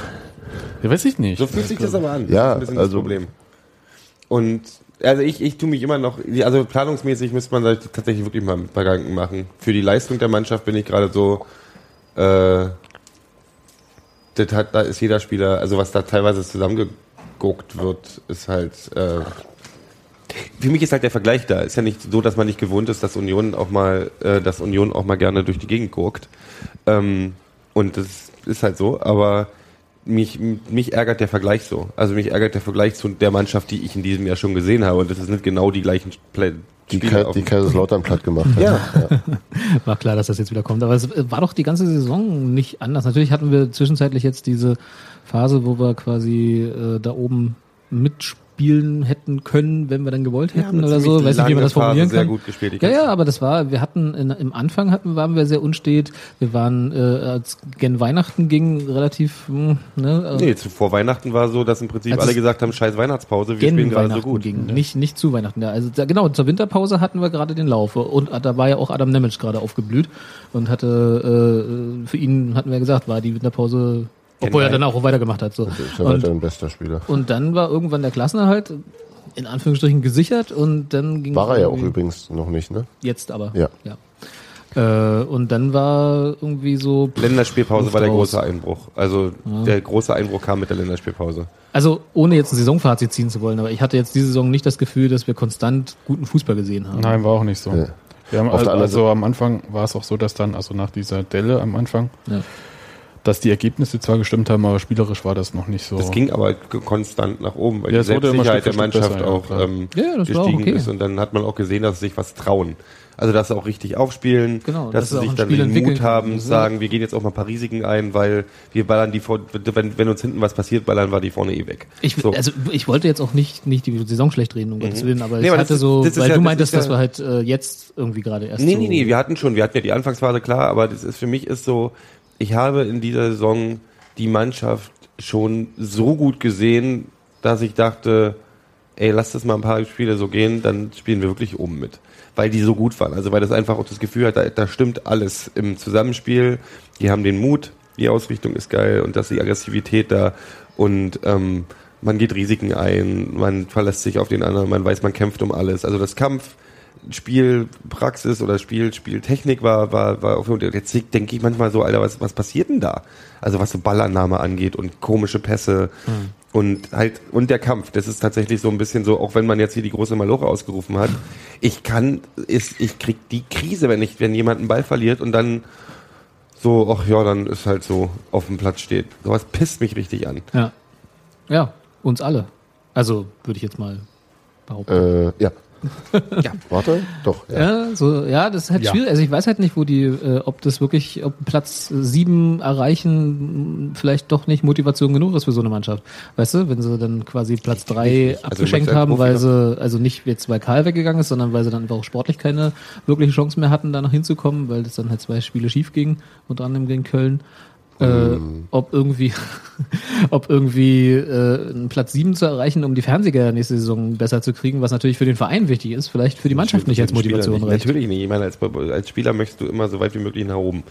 Ja, weiß ich nicht.
So fühlt sich das aber an. Das
Ja,
ist ein bisschen
also-
das Problem. Und also ich, ich tue mich immer noch, also planungsmäßig müsste man tatsächlich wirklich mal ein paar Gedanken machen. Für die Leistung der Mannschaft bin ich gerade so, äh, das hat, da ist jeder Spieler, also was da teilweise zusammengeguckt wird, ist halt, äh, für mich ist halt der Vergleich da. Ist ja nicht so, dass man nicht gewohnt ist, dass Union auch mal, äh, dass Union auch mal gerne durch die Gegend guckt. Ähm, und das ist halt so, aber mich, mich ärgert der Vergleich so. Also mich ärgert der Vergleich zu der Mannschaft, die ich in diesem Jahr schon gesehen habe. Und das sind genau die gleichen Play
Die,
Spieler
Ka die Kaiserslautern platt gemacht hat.
Ja.
War klar, dass das jetzt wieder kommt. Aber es war doch die ganze Saison nicht anders. Natürlich hatten wir zwischenzeitlich jetzt diese Phase, wo wir quasi äh, da oben mitspielen hätten können, wenn wir dann gewollt hätten
eine
oder so. Weiß nicht, wie man das formulieren
Phase sehr
kann.
gut gespielt.
Ja, ja, aber das war, wir hatten in, im Anfang hatten, waren wir sehr unstet. Wir waren, äh, als gen Weihnachten ging, relativ, hm, ne, äh,
Nee, vor Weihnachten war so, dass im Prinzip alle
es
gesagt haben, scheiß Weihnachtspause, wir spielen gerade so gut.
ging. Nicht, nicht zu Weihnachten. Ja, also da, genau, zur Winterpause hatten wir gerade den Lauf. Und da war ja auch Adam Nemec gerade aufgeblüht und hatte, äh, für ihn hatten wir gesagt, war die Winterpause, obwohl er dann auch weitergemacht hat. So.
Ist ja
Und,
weiter ein bester Spieler.
und dann war irgendwann der Klassenerhalt in Anführungsstrichen gesichert und dann ging
War er ja auch übrigens noch nicht, ne?
Jetzt aber.
Ja.
ja. Äh, und dann war irgendwie so. pff,
Länderspielpause war der
raus.
große Einbruch. Also der große Einbruch kam mit der Länderspielpause.
Also ohne jetzt ein Saisonfazit ziehen zu wollen, aber ich hatte jetzt diese Saison nicht das Gefühl, dass wir konstant guten Fußball gesehen haben.
Nein, war auch nicht so.
Ja.
Wir haben also, also am Anfang war es auch so, dass dann, also nach dieser Delle am Anfang,
Ja.
Dass die Ergebnisse zwar gestimmt haben, aber spielerisch war das noch nicht so.
Das ging aber konstant nach oben, weil
Ja,
die Selbstsicherheit der Mannschaft
besser,
auch ähm,
Ja, das war auch
gestiegen
okay.
ist. Und dann hat man auch gesehen, dass sie sich was trauen. Also dass sie auch richtig aufspielen,
Genau, dass
dass
sie
sich dann den Mut haben, sagen, wir gehen jetzt auch mal ein paar Risiken ein, weil wir ballern die vor, wenn, wenn uns hinten was passiert, ballern wir die vorne eh weg.
Ich,
So.
Also ich wollte jetzt auch nicht, nicht die Saison schlecht reden, um Gottes Willen, aber
Nee,
ich
aber das
hatte
ist-
so,
das
weil
ja-
du
das
meintest,
ist
dass wir halt äh, jetzt irgendwie gerade erst
Nee,
so
nee, nee, wir hatten schon, wir hatten ja die Anfangsphase klar, aber das ist für mich ist so, ich habe in dieser Saison die Mannschaft schon so gut gesehen, dass ich dachte, ey, lass das mal ein paar Spiele so gehen, dann spielen wir wirklich oben mit. Weil die so gut waren. Also weil das einfach auch das Gefühl hat, da, da stimmt alles im Zusammenspiel. Die haben den Mut, die Ausrichtung ist geil und dass die Aggressivität da und ähm, man geht Risiken ein, man verlässt sich auf den anderen, man weiß, man kämpft um alles. Also das Kampf Spielpraxis oder Spiel, Spieltechnik war, war, war auf, und jetzt denke ich manchmal so, Alter, was, was passiert denn da? Also was so Ballannahme angeht und komische Pässe und halt, und der Kampf, das ist tatsächlich so ein bisschen so, auch wenn man jetzt hier die große Maloche ausgerufen hat, ich kann, ist, ich krieg die Krise, wenn ich, wenn jemand einen Ball verliert und dann so, ach ja, dann ist halt so auf dem Platz steht. Sowas pisst mich richtig an.
Ja. Ja, uns alle. Also würde ich jetzt mal behaupten.
Äh, ja.
Ja.
Warte, doch. Ja.
Ja, so, ja, das ist halt
Ja.
schwierig. Also ich weiß halt nicht, wo die, äh, ob das wirklich, ob Platz sieben erreichen vielleicht doch nicht Motivation genug ist für so eine Mannschaft. Weißt du, wenn sie dann quasi Platz drei.
Also
abgeschenkt haben,
Profi
weil sie, also nicht jetzt weil Karl weggegangen ist, sondern weil sie dann einfach auch sportlich keine wirkliche Chance mehr hatten, da noch hinzukommen, weil das dann halt zwei Spiele schief ging, unter anderem gegen Köln. Äh, ob irgendwie, ob irgendwie äh, einen Platz sieben zu erreichen, um die Fernseher nächste Saison besser zu kriegen, was natürlich für den Verein wichtig ist, vielleicht für die Mannschaft nicht als Motivation
nicht.
reicht.
Natürlich nicht. Ich meine, als, als Spieler möchtest du immer so weit wie möglich nach oben.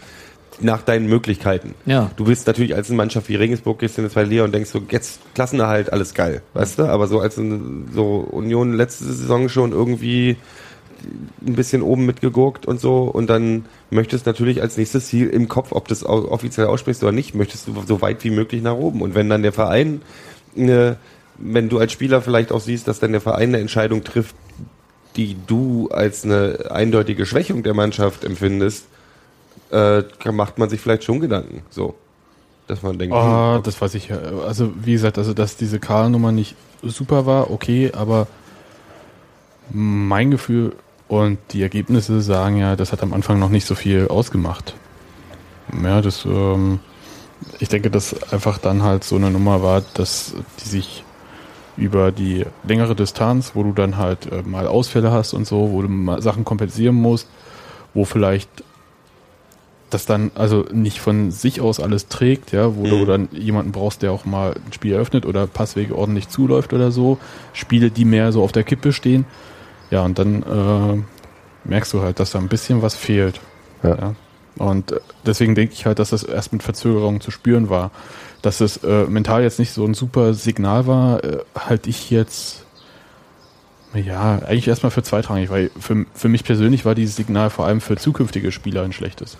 Nach deinen Möglichkeiten.
Ja.
Du bist natürlich als eine Mannschaft wie Regensburg gehst in die zweite Liga und denkst so, jetzt Klassenerhalt, alles geil. Weißt du? Aber so als so Union letzte Saison schon irgendwie ein bisschen oben mitgegurkt und so und dann möchtest natürlich als nächstes Ziel im Kopf, ob das offiziell aussprichst oder nicht, möchtest du so weit wie möglich nach oben. Und wenn dann der Verein, eine, wenn du als Spieler vielleicht auch siehst, dass dann der Verein eine Entscheidung trifft, die du als eine eindeutige Schwächung der Mannschaft empfindest, äh, macht man sich vielleicht schon Gedanken. So. Dass man denkt,
Ah,
hm,
das weiß ich. Also wie gesagt, also dass diese Karl-Nummer nicht super war, okay, aber mein Gefühl und die Ergebnisse sagen ja, das hat am Anfang noch nicht so viel ausgemacht. Ja, das, ähm, ich denke, dass einfach dann halt so eine Nummer war, dass die sich über die längere Distanz, wo du dann halt äh, mal Ausfälle hast und so, wo du mal Sachen kompensieren musst, wo vielleicht das dann also nicht von sich aus alles trägt, ja, wo du
Mhm.
dann jemanden brauchst, der auch mal ein Spiel eröffnet oder Passwege ordentlich zuläuft oder so, Spiele, die mehr so auf der Kippe stehen. Ja, und dann äh, merkst du halt, dass da ein bisschen was fehlt.
Ja.
Und äh, deswegen denke ich halt, dass das erst mit Verzögerung zu spüren war. Dass es äh, mental jetzt nicht so ein super Signal war, äh, halte ich jetzt ja eigentlich erstmal für zweitrangig, weil für, für mich persönlich war dieses Signal vor allem für zukünftige Spieler ein schlechtes.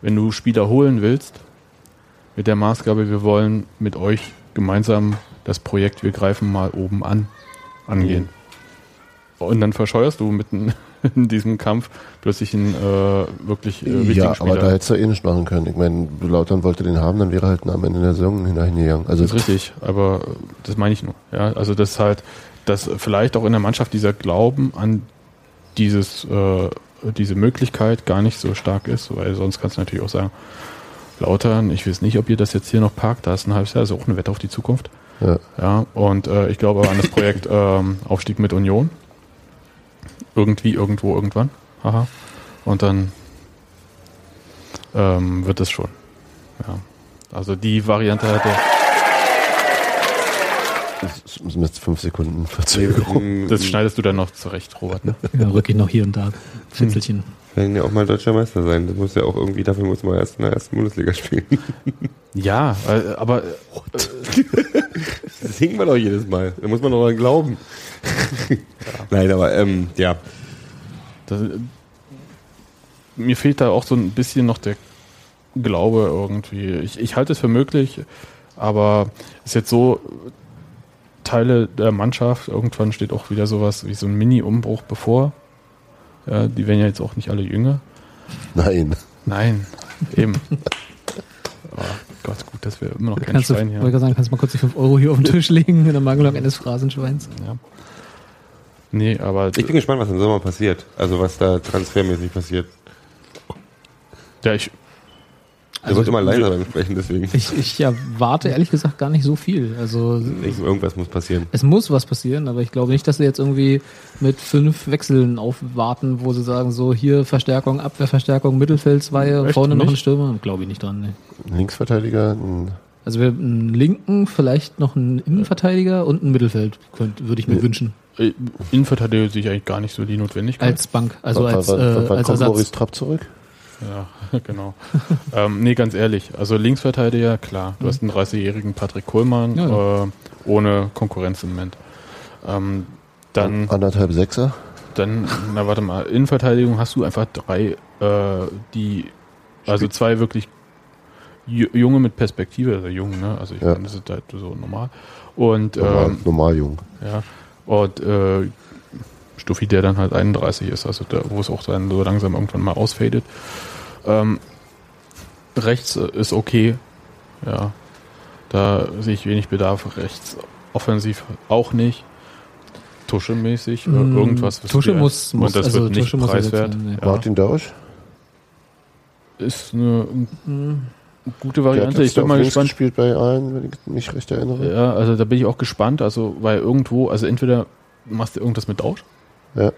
Wenn du Spieler holen willst, mit der Maßgabe, wir wollen mit euch gemeinsam das Projekt, wir greifen mal oben an, angehen. Und dann verscheuerst du mitten in diesem Kampf plötzlich einen äh, wirklich äh, wichtigen
Ja,
Spieler.
aber da hättest du eh nicht machen können. Ich meine, Lautern wollte den haben, dann wäre halt am Ende der Saison hineingegangen. Also
Das ist richtig, aber äh, das meine ich nur. Ja, also das halt, dass vielleicht auch in der Mannschaft dieser Glauben an dieses, äh, diese Möglichkeit gar nicht so stark ist, weil sonst kannst du natürlich auch sagen, Lautern, ich weiß nicht, ob ihr das jetzt hier noch parkt, da ist ein halbes Jahr, ist auch eine Wette auf die Zukunft.
Ja.
Ja, und äh, ich glaube an das Projekt ähm, Aufstieg mit Union. Irgendwie, irgendwo, irgendwann. Haha. Und dann ähm, wird es schon. Ja. Also die Variante hatte.
jetzt fünf Sekunden Verzögerung.
Das schneidest du dann noch zurecht, Robert. Ne?
Ja, rück ich noch hier und da. Fitzelchen.
werden ja auch mal deutscher Meister sein. Das muss ja auch irgendwie, dafür muss man erst in der ersten Bundesliga spielen.
Ja, äh, aber
Das singen wir doch jedes Mal. Da muss man doch dran glauben. Nein, aber ähm, ja.
das, mir fehlt da auch so ein bisschen noch der Glaube irgendwie. Ich, ich halte es für möglich, aber es ist jetzt so, Teile der Mannschaft, irgendwann steht auch wieder sowas wie so ein Mini-Umbruch bevor. Ja, die werden ja jetzt auch nicht alle jünger.
Nein.
Nein, eben. Oh Gott, gut, dass wir immer noch kein
Kannst du,
Schwein
wollte
hier
gerade sagen, kannst du mal kurz die 5 Euro hier auf den Tisch legen in der Mangelung eines Phrasenschweins?
Ja. Nee, aber
Ich bin gespannt, was im Sommer passiert. Also was da transfermäßig passiert.
ja, ich,
Der wird immer leiser beim Sprechen, deswegen.
Ich, ich ja, warte ehrlich gesagt gar nicht so viel. Also
Ich, irgendwas muss passieren.
es muss was passieren, aber ich glaube nicht, dass sie jetzt irgendwie mit fünf Wechseln aufwarten, wo sie sagen, so hier Verstärkung, Abwehrverstärkung, Mittelfeld
Echt?
vorne noch
Nicht?
ein Stürmer. Glaube ich nicht dran. Ne.
Linksverteidiger, ein
Also wir einen linken, vielleicht noch einen Innenverteidiger und ein Mittelfeld könnte, würde ich mir
Ja.
wünschen.
äh, Innenverteidiger sehe ich eigentlich gar nicht so die Notwendigkeit.
Als Bank, also
wann,
als,
wann,
äh,
wann
als
kommt
Ersatz.
Trapp zurück?
Ja, genau. ähm, nee, ganz ehrlich. Also Linksverteidiger, klar. Du hast einen 30-jährigen Patrick Kohlmann
Ja,
Äh, ohne Konkurrenz im Moment. Ähm, dann,
Anderthalb Sechser?
dann, na warte mal, Innenverteidigung hast du einfach drei, äh, die, also zwei wirklich Junge mit Perspektive, also jung, ne? Also ich
Ja.
meine, das ist halt so normal. Und
Normal,
ähm,
normal jung.
ja, und äh, Stuffi, der dann halt 31 ist, also der, wo es auch dann so langsam irgendwann mal ausfadet. Ähm, rechts ist okay, ja. Da sehe ich wenig Bedarf. Rechts offensiv auch nicht. Tuschemäßig,
Mm,
irgendwas. was
Tusche muss- muss-
und das
also
wird nicht
Tusche ersetzt
preiswert.
werden, nee.
Ja.
Martin Dausch?
Ist eine
Hm.
Gute
Der
Variante. Ich bin mal
links
gespannt.
gespielt bei allen, wenn ich mich recht erinnere.
Ja, also da bin ich auch gespannt. Also, weil irgendwo, also entweder machst du irgendwas mit Dausch
Ja.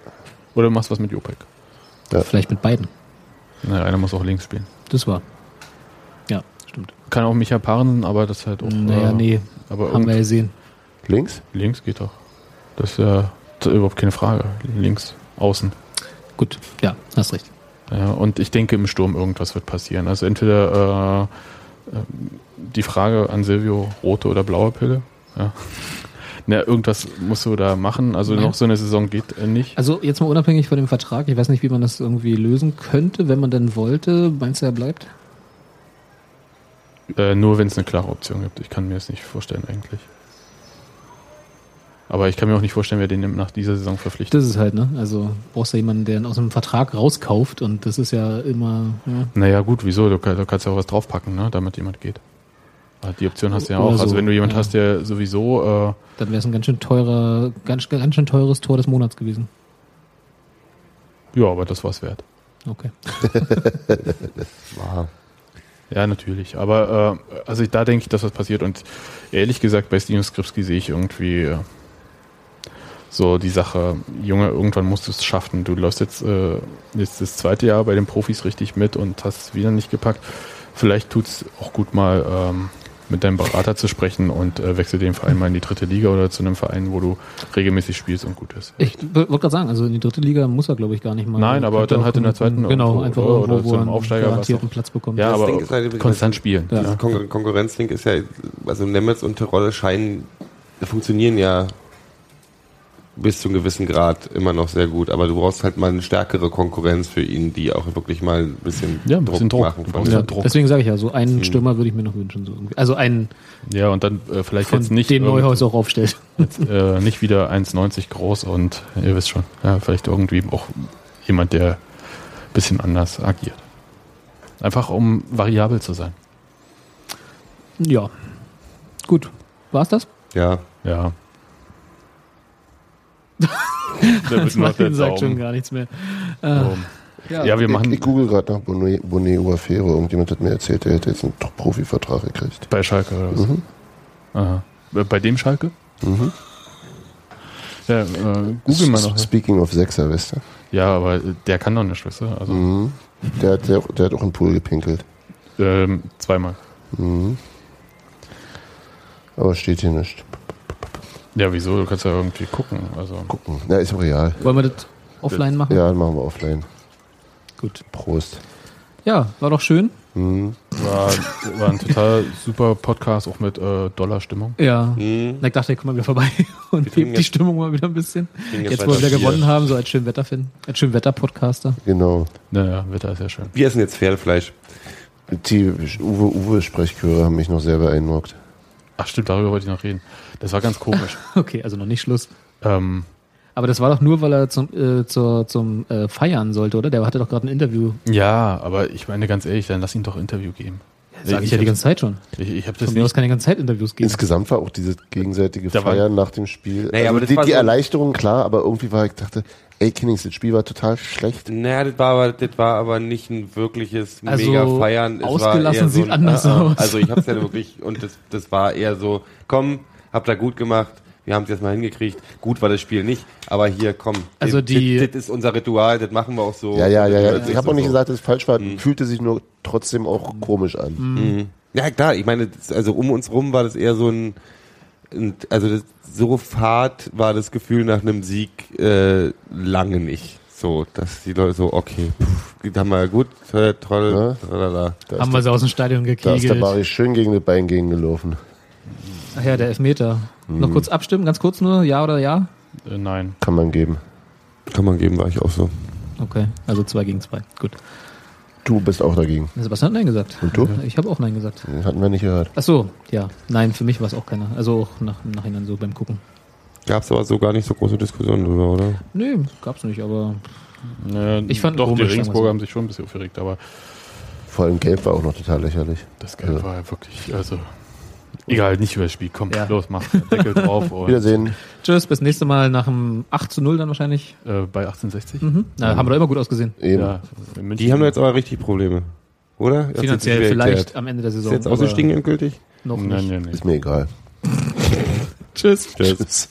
oder machst was mit Jopek.
Vielleicht mit beiden.
Naja, einer muss auch links spielen.
Das war. Ja, stimmt.
Kann auch Micha Paaren, aber das ist halt auch.
naja,
äh,
nee,
Aber
haben wir
irgend-
gesehen.
Links?
links geht doch. Das ist ja das ist überhaupt keine Frage. Links, außen.
Gut, ja, hast recht.
Ja, und ich denke, im Sturm irgendwas wird passieren. Also entweder äh, äh, die Frage an Silvio, rote oder blaue Pille. Ja. Na, irgendwas musst du da machen. Also noch so eine Saison geht äh, nicht.
Also jetzt mal unabhängig von dem Vertrag, ich weiß nicht, wie man das irgendwie lösen könnte, wenn man denn wollte. Meinst du, er bleibt?
Äh, nur wenn es eine klare Option gibt. Ich kann mir das nicht vorstellen eigentlich. Aber ich kann mir auch nicht vorstellen, wer den nach dieser Saison verpflichtet.
Das ist halt, ne? Also brauchst du jemanden, der ihn aus einem Vertrag rauskauft und das ist ja immer. Ja.
Naja, gut, wieso? Du, du kannst ja auch was draufpacken, ne? damit jemand geht. Die Option hast du ja
Oder
auch. Also
so,
wenn du jemand
ja.
hast, der sowieso, äh,
Dann wäre es ein ganz schön teurer, ganz, ganz schön teures Tor des Monats gewesen.
ja, aber das war's wert.
Okay.
War.
Ja, natürlich. Aber äh, also da denke ich, dass was passiert. Und ehrlich gesagt, bei Steven Skripski sehe ich irgendwie äh, so die Sache, Junge, irgendwann musst du es schaffen. Du läufst jetzt, äh, jetzt das zweite Jahr bei den Profis richtig mit und hast es wieder nicht gepackt. Vielleicht tut's auch gut mal ähm, mit deinem Berater zu sprechen und äh, wechsel den Verein mal in die dritte Liga oder zu einem Verein, wo du regelmäßig spielst und gut ist.
Ich wollte gerade sagen, also in die dritte Liga muss er, glaube ich, gar nicht mal.
Nein, aber dann halt in der zweiten
Genau,
irgendwo,
einfach irgendwo,
oder
wo
zu einem
einen
Aufsteiger,
garantierten Platz bekommt.
Ja,
Das
aber
Ding ist halt
konstant spielen.
Ja.
Dieses Kon Konkurrenzding ist ja, also Nemetz und Terolle scheinen, funktionieren ja bis zu einem gewissen Grad immer noch sehr gut, aber du brauchst halt mal eine stärkere Konkurrenz für ihn, die auch wirklich mal ein bisschen,
Ja, ein bisschen Druck.
machen. Von
brauchst
der-
ja Druck.
Deswegen sage ich ja, so einen
Hm.
Stürmer würde ich mir noch wünschen. So irgendwie. Also einen,
Ja, und dann äh, vielleicht jetzt nicht
den Neuhaus auch aufstellt.
Jetzt, äh, nicht wieder 1,90 groß und ihr wisst schon, ja, vielleicht irgendwie auch jemand, der ein bisschen anders agiert. Einfach um variabel zu sein.
Ja. Gut. War's das?
ja,
Ja. Der
Martin sagt schon gar nichts mehr. Äh,
So. Ja, wir machen
Ich, ich google gerade nach Bonnet, Bonnet Uafero. Irgendjemand hat mir erzählt, der hätte jetzt einen Profivertrag gekriegt.
bei Schalke oder was?
Mhm.
Aha. Bei dem Schalke?
Mhm.
Ja, äh, google mal noch.
Speaking of Sechser, weißt du?
Ja, aber der kann doch nicht, weißt du? Also
Mhm. Der, hat, der, der hat auch einen Pool gepinkelt.
ähm, zweimal.
Mhm. Aber steht hier nicht.
Ja, wieso? Du kannst ja irgendwie gucken. Also
Gucken. Na, ist auch real.
wollen wir das offline machen?
Ja, machen wir offline.
Gut.
Prost.
Ja, war doch schön.
Mhm.
war, war ein total super Podcast, auch mit äh, Dollarstimmung.
Ja.
Hm,
Na, ich dachte, ich komm mal wieder vorbei und hebt die Stimmung mal wieder ein bisschen. Jetzt,
jetzt
wo wir wieder
weiter Bier.
gewonnen haben, so als Schönwetter-Fan, als Schönwetter-Podcaster.
Genau.
Naja, Wetter ist ja schön.
wir essen jetzt Pferdefleisch.
Die Uwe, Uwe Sprechchöre haben mich noch sehr beeindruckt.
Ach stimmt, darüber wollte ich noch reden. Das war ganz komisch.
Okay, also noch nicht Schluss.
ähm,
Aber das war doch nur, weil er zum, äh, zur, zum äh, Feiern sollte, oder? Der hatte doch gerade ein Interview.
ja, aber ich meine ganz ehrlich, dann lass ihn doch Interview geben.
Sag ich, ja die ganze Zeit schon.
Ich, ich habe das
Von mir aus
nicht.
kann er die ganze Zeit Interviews geben.
Insgesamt war auch diese gegenseitige
Da
Feiern nach dem Spiel.
Naja,
also
aber
die, die
so-
Erleichterung, klar, aber irgendwie war ich dachte, ey Kinnings, das Spiel war total schlecht.
Naja, das war aber, das war aber nicht ein wirkliches
Also,
mega Feiern. Es
ausgelassen
war eher so
sieht
ein,
anders
äh, äh,
aus.
Also ich hab's ja wirklich, und das, das war eher so, komm, habt ihr gut gemacht, wir haben es jetzt mal hingekriegt. Gut war das Spiel nicht, aber hier, komm.
Also
das,
die-
Das, das ist unser Ritual, das machen wir auch so.
Ja, ja, ja, ja. Ich habe auch nicht
so.
gesagt, dass es falsch war. Fühlte sich nur trotzdem auch komisch an.
Mhm. Ja, klar, ich meine, das, also um uns rum war das eher so ein, ein also das, so fad war das Gefühl nach einem Sieg äh, lange nicht. So, dass die Leute so, okay, pff, haben wir gut, toll, toll,
Ja.
Haben wir
der,
sie aus dem Stadion
da ist der. Bari schön gegen das Bein gegengelaufen.
Ach ja, der Elfmeter. Noch kurz abstimmen, ganz kurz nur, ja oder ja?
Äh, nein.
Kann man geben.
Kann man geben, war ich auch so.
Okay, also zwei gegen zwei. Gut.
Du bist auch dagegen.
Sebastian hat Nein gesagt.
Und du?
Ich habe auch Nein gesagt.
Hatten wir nicht gehört.
Ach so, ja. Nein, für mich war es auch keiner. Also auch nach, im Nachhinein so beim Gucken.
Gab es aber so gar nicht so große Diskussionen drüber, oder?
Nee, gab's nicht, aber
Naja,
Ich fand
doch, die
komisch, wir
Regensburger haben sich schon ein bisschen aufgeregt, aber
Vor allem Gelb war auch noch total lächerlich.
das Gelb
Ja.
war ja wirklich, also egal, nicht über das Spiel. Komm,
Ja.
los, mach Deckel drauf und
Wiedersehen.
tschüss, bis nächste Mal nach dem 8 zu 0 dann wahrscheinlich.
äh, bei 1860.
Mhm. Na, haben wir doch immer gut ausgesehen.
Eben.
Ja.
Die haben jetzt aber richtig Probleme. Oder?
Finanziell vielleicht
erklärt.
am Ende der
Ist
Saison.
jetzt
aber
ausgestiegen endgültig?
Noch
Nein,
nicht.
nein, nein.
Ist mir egal.
Tschüss.
Tschüss.